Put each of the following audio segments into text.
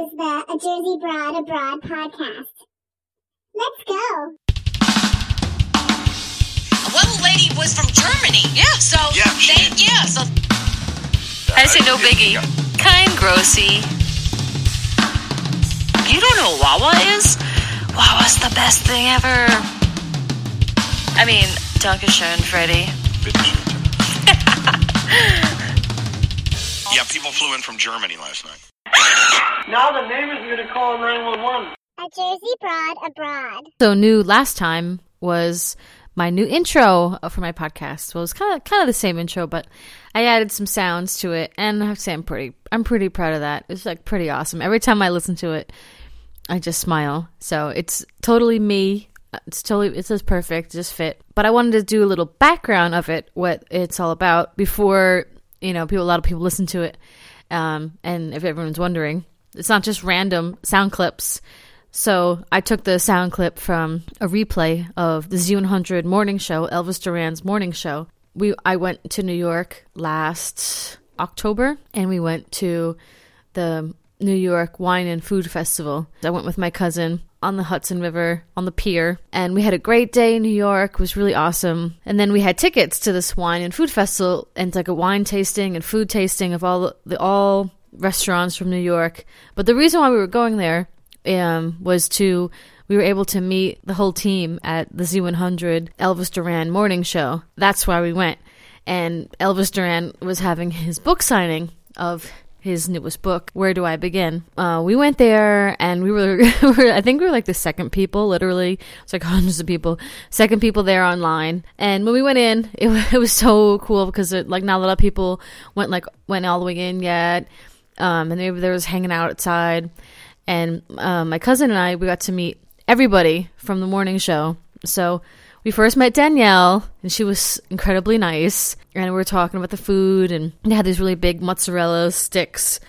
is the A Jersey Broad Abroad podcast. Let's go. One lady was from Germany. Yeah, so Yeah, she they, did. yeah, so I say no biggie. Kind grossy. You don't know what Wawa is? Wawa's the best thing ever. I mean, Dankeschön, Freddie. Yeah, people flew in from Germany last night. Now the neighbors are going to call 911. A Jersey Broad Abroad. So new last time was my new intro for my podcast. Well, it was kind of kind of the same intro, but I added some sounds to it, and I have to say I'm pretty I'm pretty proud of that. It's like pretty awesome. Every time I listen to it, I just smile. So it's totally me. It's totally it's just perfect, just fit. But I wanted to do a little background of it, what it's all about, before you know people. A lot of people listen to it, um, and if everyone's wondering, it's not just random sound clips. So I took the sound clip from a replay of the Z100 morning show, Elvis Duran's morning show. We I went to New York last October, and we went to the New York Wine and Food Festival. I went with my cousin on the Hudson River on the pier, and we had a great day in New York. It was really awesome. And then we had tickets to this wine and food festival, and like a wine tasting and food tasting of all the all restaurants from New York. But the reason why we were going there um, was to we were able to meet the whole team at the Z100 Elvis Duran morning show. That's why we went. And Elvis Duran was having his book signing of his newest book, Where Do I Begin? Uh, we went there and we were, I think we were like the second people, literally. It's like hundreds of people, second people there online. And when we went in, it, it was so cool because it, like not a lot of people went like, went all the way in yet. Um, and they, there was hanging out outside and um, my cousin and I we got to meet everybody from the morning show. So we first met Danielle, and she was incredibly nice. And we were talking about the food, and they had these really big mozzarella sticks,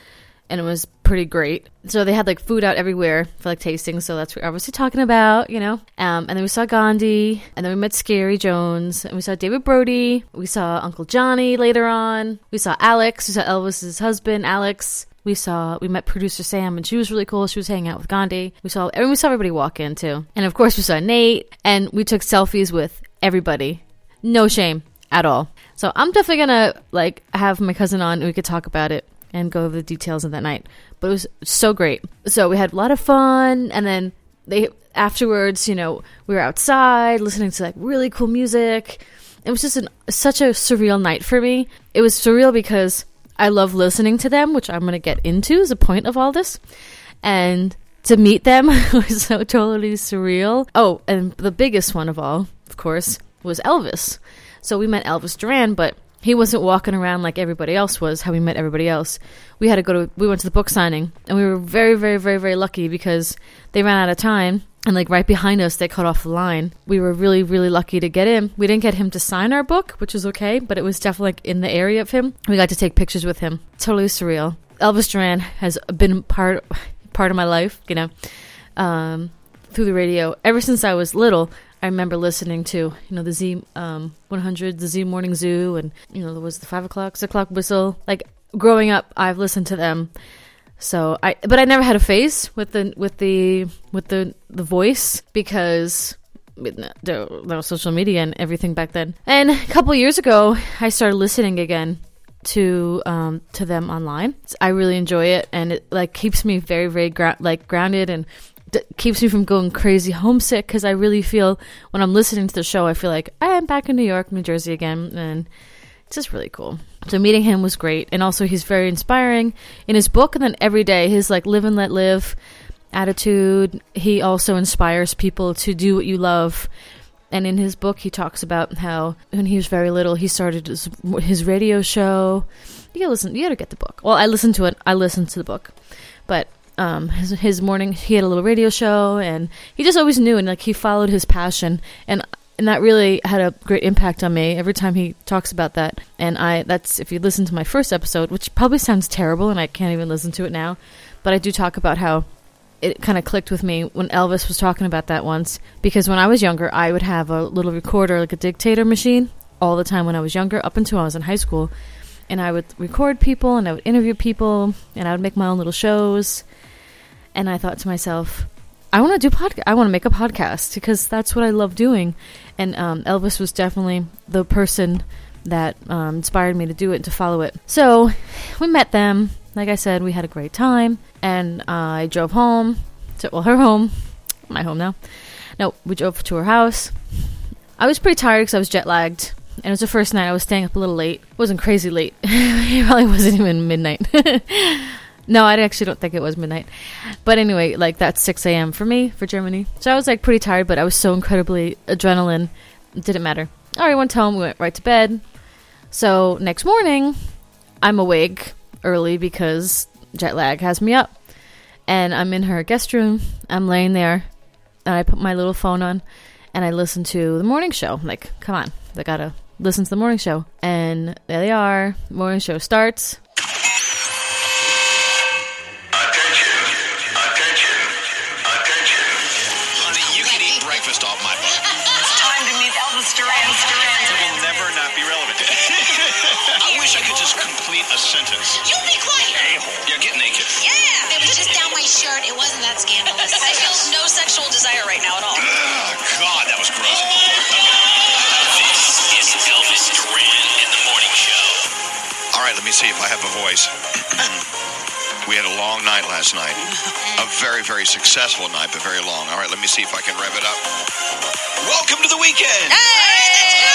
and it was pretty great. So they had like food out everywhere for like tasting. So that's what we're obviously talking about, you know. Um, and then we saw Gandhi, and then we met Skeery Jones, and we saw David Brody. We saw Uncle Johnny later on. We saw Alex. We saw Elvis's husband, Alex. We saw we met producer Sam and she was really cool. She was hanging out with Gandhi. We saw and we saw everybody walk in too. And of course we saw Nate and we took selfies with everybody. No shame at all. So I'm definitely gonna like have my cousin on and we could talk about it and go over the details of that night. But it was so great. So we had a lot of fun and then they afterwards, you know, we were outside listening to like really cool music. It was just an, such a surreal night for me. It was surreal because I love listening to them, which I'm going to get into as a point of all this. And to meet them was so totally surreal. Oh, and the biggest one of all, of course, was Elvis. So we met Elvis Duran, but he wasn't walking around like everybody else was, how we met everybody else. We had to go to, we went to the book signing, and we were very, very, very, very lucky because they ran out of time. And like right behind us, they cut off the line. We were really, really lucky to get in. We didn't get him to sign our book, which was okay, but it was definitely like in the area of him. We got to take pictures with him. Totally surreal. Elvis Duran has been part part of my life, you know, um, through the radio ever since I was little. I remember listening to you know the Z um, 100, the Z Morning Zoo, and you know there was the five o'clock, six o'clock whistle. Like growing up, I've listened to them. So I, but I never had a face with the with the with the the voice because there was social media and everything back then. And a couple years ago, I started listening again to um to them online. I really enjoy it, and it like keeps me very very gra- like grounded and d- keeps me from going crazy homesick because I really feel when I'm listening to the show, I feel like I am back in New York, New Jersey again, and it's just really cool. So meeting him was great, and also he's very inspiring in his book, and then every day his like live and let live attitude. He also inspires people to do what you love. And in his book, he talks about how when he was very little, he started his, his radio show. You gotta listen. You gotta get the book. Well, I listened to it. I listened to the book, but um, his his morning he had a little radio show, and he just always knew, and like he followed his passion, and and that really had a great impact on me every time he talks about that. And I that's if you listen to my first episode, which probably sounds terrible, and I can't even listen to it now, but I do talk about how it kind of clicked with me when Elvis was talking about that once because when I was younger, I would have a little recorder, like a dictator machine, all the time when I was younger, up until I was in high school. And I would record people and I would interview people and I would make my own little shows. and I thought to myself, I want to do podcast. I want to make a podcast because that's what I love doing. And um, Elvis was definitely the person that um, inspired me to do it and to follow it. So we met them. Like I said, we had a great time, and uh, I drove home to well her home, my home now. No, we drove to her house. I was pretty tired because I was jet lagged, and it was the first night. I was staying up a little late. It wasn't crazy late. it probably wasn't even midnight. no, I actually don't think it was midnight. But anyway, like that's 6 a.m. for me for Germany. So I was like pretty tired, but I was so incredibly adrenaline. It didn't matter. All right, went home. We went right to bed. So next morning, I'm awake early because jet lag has me up. And I'm in her guest room. I'm laying there, and I put my little phone on, and I listen to the morning show. I'm like, come on, I gotta listen to the morning show. And there they are. Morning show starts. Sentence. You be quiet. A-hole. Yeah, get naked. Yeah. It was just down my shirt. It wasn't that scandalous. I feel no sexual desire right now at all. Oh, God, that was gross. Oh this is Elvis Duran in the morning show. All right, let me see if I have a voice. we had a long night last night. A very, very successful night, but very long. All right, let me see if I can rev it up. Welcome to the weekend. Hey,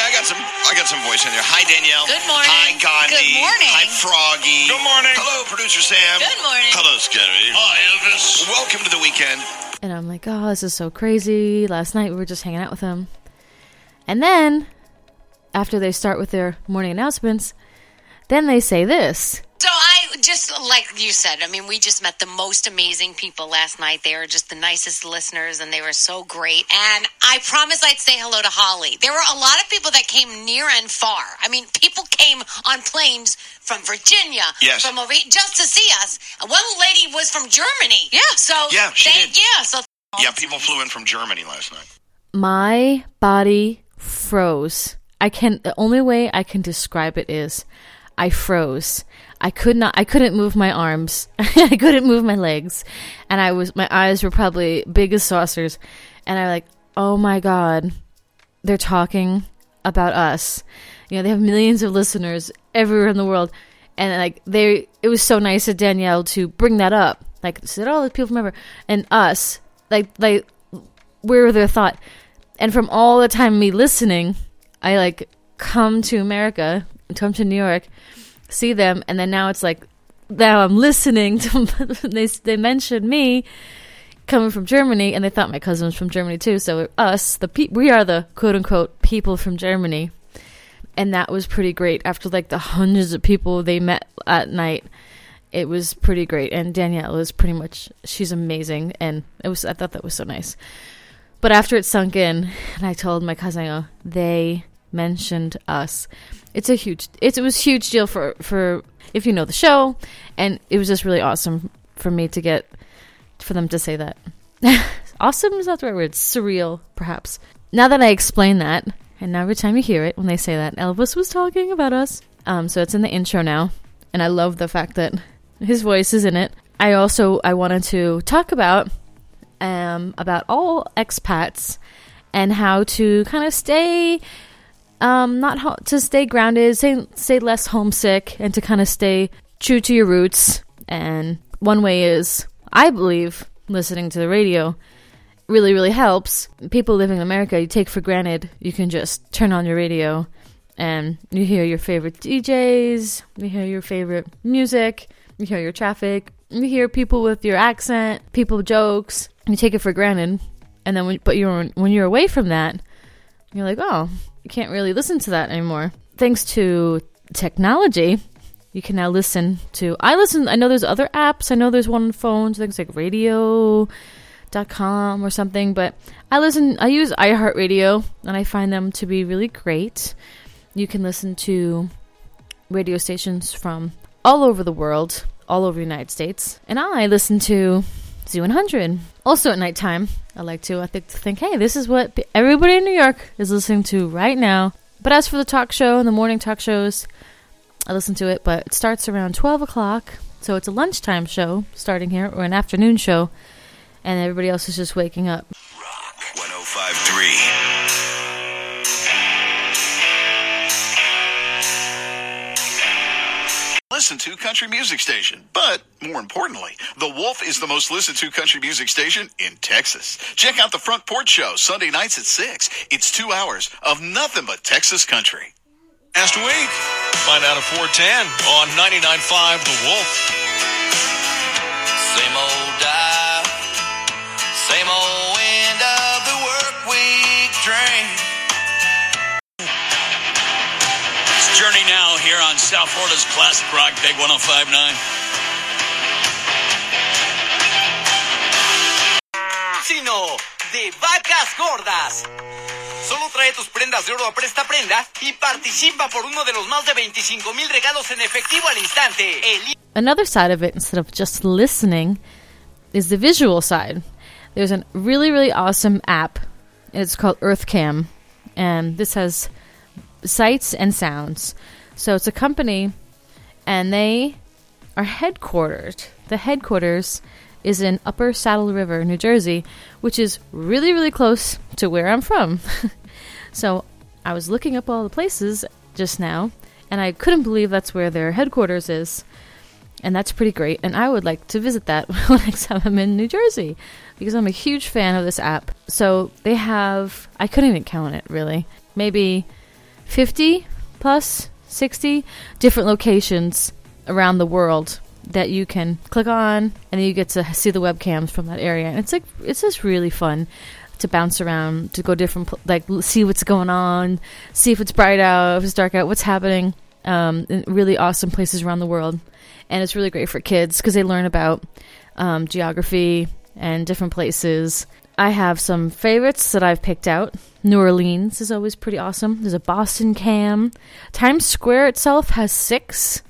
I got some. I got some voice in there. Hi, Danielle. Good morning. Hi, Gandhi. Good morning. Hi, Froggy. Good morning. Hello, producer Sam. Good morning. Hello, Skeery. Hi, Elvis. Welcome to the weekend. And I'm like, oh, this is so crazy. Last night we were just hanging out with them. And then, after they start with their morning announcements, then they say this. So I just like you said. I mean, we just met the most amazing people last night. They were just the nicest listeners, and they were so great. And I promised I'd say hello to Holly. There were a lot of people that came near and far. I mean, people came on planes from Virginia, Yes. from over just to see us. And one lady was from Germany. Yeah. So Yeah, she thank did. yeah. So Yeah, people flew in from Germany last night. My body froze. I can the only way I can describe it is I froze. I could not I couldn't move my arms. I couldn't move my legs. And I was my eyes were probably big as saucers. And I like, "Oh my god. They're talking about us." You know, they have millions of listeners everywhere in the world. And like they it was so nice of Danielle to bring that up. Like said, all the people from ever and us." Like like where their thought. And from all the time me listening, I like come to America, come to New York, see them, and then now it's like now I'm listening to they they mentioned me coming from Germany, and they thought my cousin was from Germany too. So us, the pe- we are the quote unquote people from Germany, and that was pretty great. After like the hundreds of people they met at night, it was pretty great. And Danielle was pretty much she's amazing, and it was I thought that was so nice. But after it sunk in, and I told my cousin, go, they mentioned us. It's a huge, it's, it was huge deal for for if you know the show, and it was just really awesome for me to get for them to say that. awesome is not the right word. Surreal, perhaps. Now that I explain that, and now every time you hear it when they say that, Elvis was talking about us. Um, so it's in the intro now, and I love the fact that his voice is in it. I also I wanted to talk about um, about all expats and how to kind of stay um, not ho- to stay grounded, stay stay less homesick, and to kind of stay true to your roots. And one way is, I believe, listening to the radio really really helps. People living in America, you take for granted you can just turn on your radio and you hear your favorite DJs, you hear your favorite music, you hear your traffic, you hear people with your accent, people jokes, you take it for granted. And then, when, but you're when you're away from that, you're like, oh, can't really listen to that anymore. Thanks to technology, you can now listen to. I listen. I know there's other apps. I know there's one on phones, things like Radio.com or something. But I listen. I use iHeartRadio, and I find them to be really great. You can listen to radio stations from all over the world, all over the United States, and I listen to Z100. Also at nighttime, I like to I think to think, hey, this is what everybody in New York is listening to right now. But as for the talk show and the morning talk shows, I listen to it, but it starts around 12 o'clock So it's a lunchtime show starting here, or an afternoon show, and everybody else is just waking up. 1053. Listen to country music station, but more importantly, The Wolf is the most listened to country music station in Texas. Check out the Front Porch Show Sunday nights at 6. It's two hours of nothing but Texas country. Last week, find out at 410 on 99.5 The Wolf. Same old on South Florida's Classic Rock Big 1059. Sino de vacas gordas. Solo trae tus prendas de oro a presta prenda y participa por uno de los más de 25 mil regalos en efectivo al instante. El Another side of it, instead of just listening, is the visual side. There's a really, really awesome app, and it's called EarthCam, and this has sights and sounds. So it's a company, and they are headquartered. The headquarters is in Upper Saddle River, New Jersey, which is really, really close to where I'm from. so I was looking up all the places just now, and I couldn't believe that's where their headquarters is. And that's pretty great. And I would like to visit that next time I'm in New Jersey because I'm a huge fan of this app. So they have, I couldn't even count it really, maybe 50 plus 60 different locations around the world that you can click on and then you get to see the webcams from that area. And it's like it's just really fun to bounce around to go different like see what's going on see if it's bright out if it's dark out what's happening um, really awesome places around the world. And it's really great for kids because they learn about um, geography and different places i have some favorites that i've picked out new orleans is always pretty awesome there's a boston cam times square itself has six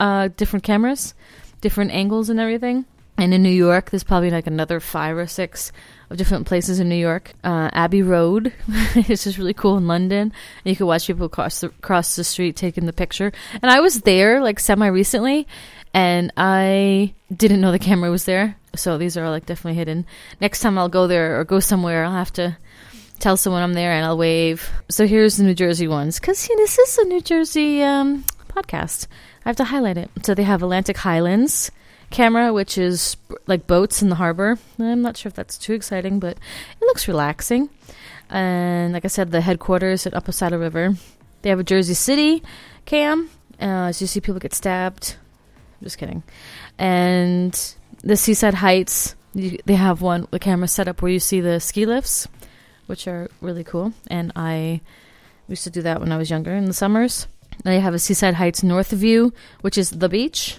uh, different cameras, different angles and everything. And in New York, there's probably like another five or six of different places in New York. Uh, Abbey Road is just really cool in London. You can watch people cross the, cross the street taking the picture. And I was there like semi recently, and I didn't know the camera was there. So these are all like definitely hidden. Next time I'll go there or go somewhere, I'll have to tell someone I'm there and I'll wave. So here's the New Jersey ones because you know, this is a New Jersey um, podcast. I have to highlight it. So they have Atlantic Highlands camera, which is like boats in the harbor. I'm not sure if that's too exciting, but it looks relaxing. And like I said, the headquarters at Upper Saddle River. They have a Jersey City cam, uh, as you see people get stabbed. Just kidding. And the Seaside Heights, you, they have one, the camera set up where you see the ski lifts, which are really cool. And I used to do that when I was younger in the summers. They have a Seaside Heights North View, which is the beach,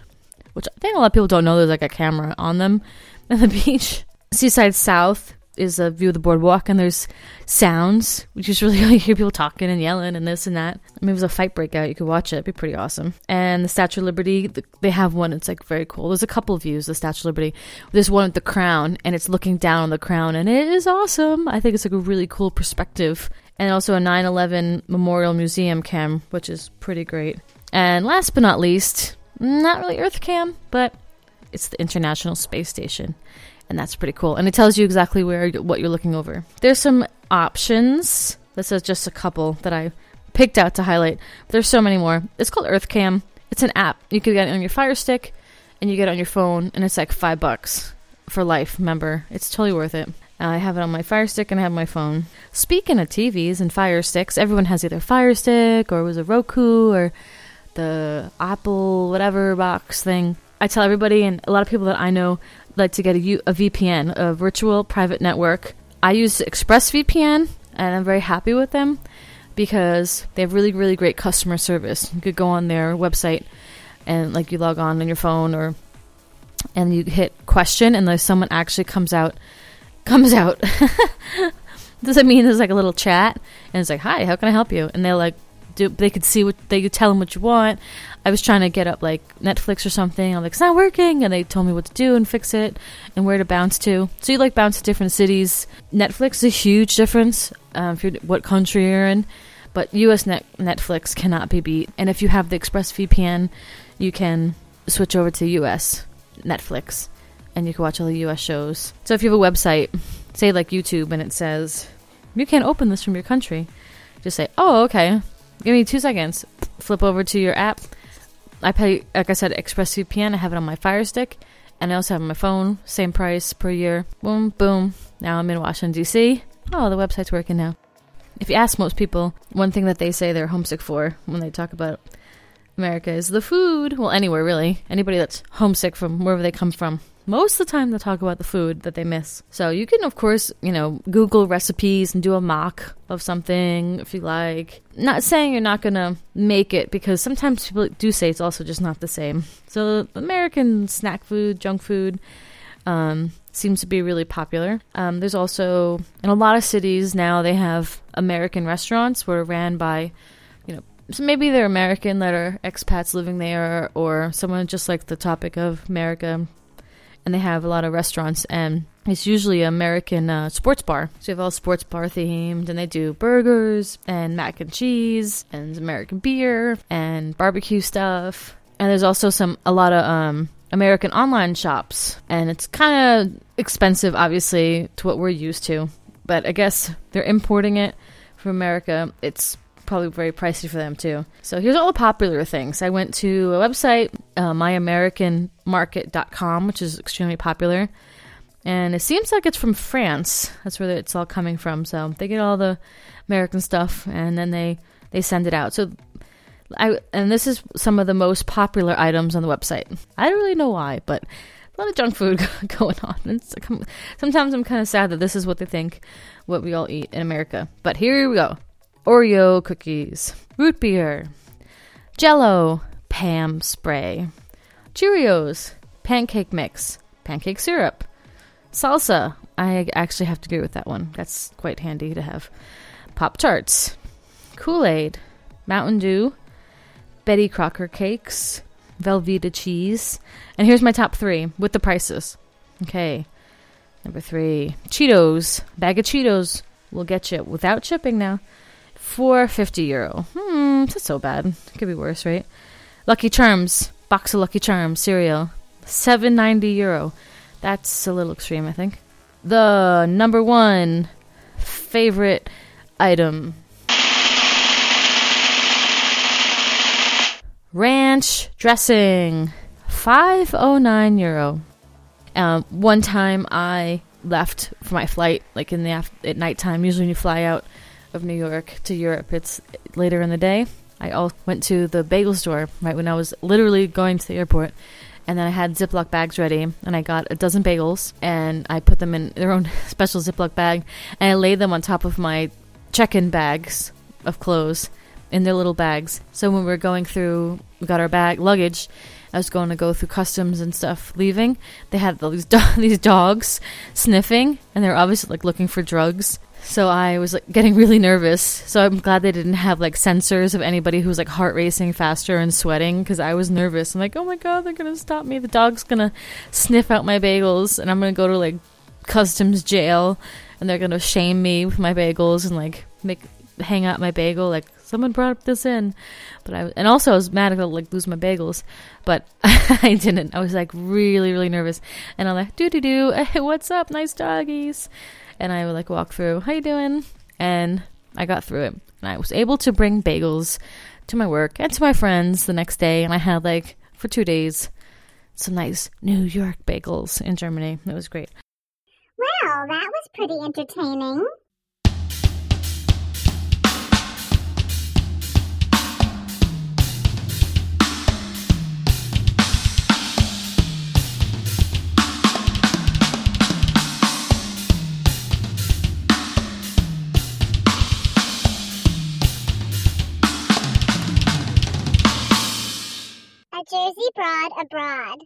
which I think a lot of people don't know there's like a camera on them at the beach. Seaside South is a view of the boardwalk, and there's sounds, which is really you hear people talking and yelling and this and that. I mean, it was a fight breakout, you could watch it; it'd be pretty awesome. And the Statue of Liberty, they have one. It's like very cool. There's a couple views. The Statue of Liberty. There's one with the crown, and it's looking down on the crown, and it is awesome. I think it's like a really cool perspective and also a 9 11 Memorial Museum cam, which is pretty great. And last but not least, not really Earth cam, but it's the International Space Station. And that's pretty cool. And it tells you exactly where what you're looking over. There's some options. This is just a couple that I picked out to highlight. There's so many more. It's called EarthCam. It's an app. You can get it on your Fire Stick, and you get it on your phone, and it's like five bucks for life. Remember, it's totally worth it. I have it on my Fire Stick and I have my phone. Speaking of TVs and Fire Sticks, everyone has either Fire Stick or was a Roku or the Apple whatever box thing. I tell everybody, and a lot of people that I know like to get a, VPN, a virtual private network. I use ExpressVPN, and I'm very happy with them because they have really, really great customer service. You could go on their website and like you log on on your phone or and you hit question, and there's someone actually comes out comes out. Does it mean there's like a little chat and it's like, "Hi, how can I help you?" And they're like, do they could see what they could tell them what you want. I was trying to get up like Netflix or something. I'm like, it's not working, and they told me what to do and fix it and where to bounce to. So you like bounce to different cities. Netflix is a huge difference um, what country you're in, but U.S. Net- Netflix cannot be beat. And if you have the ExpressVPN, you can switch over to US Netflix and you can watch all the US shows. So if you have a website, say like YouTube, and it says, you can't open this from your country, just say, oh, okay, give me two seconds. Flip over to your app. I pay, like I said, ExpressVPN. I have it on my Fire Stick, and I also have it on my phone. Same price per year. Boom, boom. Now I'm in Washington, D.C. Oh, the website's working now. If you ask most people, one thing that they say they're homesick for when they talk about America is the food. Well, anywhere really. Anybody that's homesick from wherever they come from. Most of the time, they'll talk about the food that they miss. So you can, of course, you know, Google recipes and do a mock of something if you like. Not saying you're not gonna make it because sometimes people do say it's also just not the same. So American snack food, junk food, um, seems to be really popular. Um, there's also in a lot of cities now they have American restaurants where ran by, you know, so maybe they're American that are expats living there or someone just like the topic of America and they have a lot of restaurants and it's usually an American uh, sports bar. So you have all sports bar themed, and they do burgers and mac and cheese and American beer and barbecue stuff. And there's also some a lot of um, American online shops, and it's kind of expensive, obviously, to what we're used to. But I guess they're importing it from America. It's probably very pricey for them too. So here's all the popular things. I went to a website, uh, myamericanmarket.com, which is extremely popular. And it seems like it's from France. That's where it's all coming from. So they get all the American stuff and then they, they send it out. So I and this is some of the most popular items on the website. I don't really know why, but a lot of junk food going on. It's, sometimes I'm kind of sad that this is what they think what we all eat in America. But here we go. Oreo cookies, root beer, Jello, Pam spray, Cheerios, pancake mix, pancake syrup, salsa. I actually have to agree with that one. That's quite handy to have. Pop Tarts, Kool Aid, Mountain Dew, Betty Crocker cakes, Velveeta cheese. And here's my top three with the prices. Okay. Number three, Cheetos. Bag of Cheetos will get you without shipping now for 50 euro. Hmm, that's so bad. Could be worse, right? Lucky Charms, box of Lucky Charms cereal, 790 euro. That's a little extreme, I think. The number one favorite item ranch dressing, 509 euro. Um, one time I left for my flight, like in the af- at nighttime. Usually, when you fly out of New York to Europe. It's later in the day. I all went to the bagel store right when I was literally going to the airport, and then I had Ziploc bags ready, and I got a dozen bagels, and I put them in their own special Ziploc bag, and I laid them on top of my check-in bags of clothes in their little bags. So when we were going through, we got our bag luggage. I was going to go through customs and stuff. Leaving, they had these do- these dogs sniffing, and they're obviously like looking for drugs. So I was like getting really nervous. So I'm glad they didn't have like sensors of anybody who's like heart racing faster and sweating because I was nervous. I'm like, oh my god, they're gonna stop me. The dog's gonna sniff out my bagels, and I'm gonna go to like customs jail, and they're gonna shame me with my bagels and like make hang out my bagel like someone brought this in. But I and also I was mad to like lose my bagels, but I didn't. I was like really really nervous, and I'm like, doo doo doo, what's up, nice doggies and I would like walk through, how you doing? And I got through it. And I was able to bring bagels to my work and to my friends the next day. And I had like for two days some nice New York bagels in Germany. It was great. Well, that was pretty entertaining. Jersey Broad Abroad.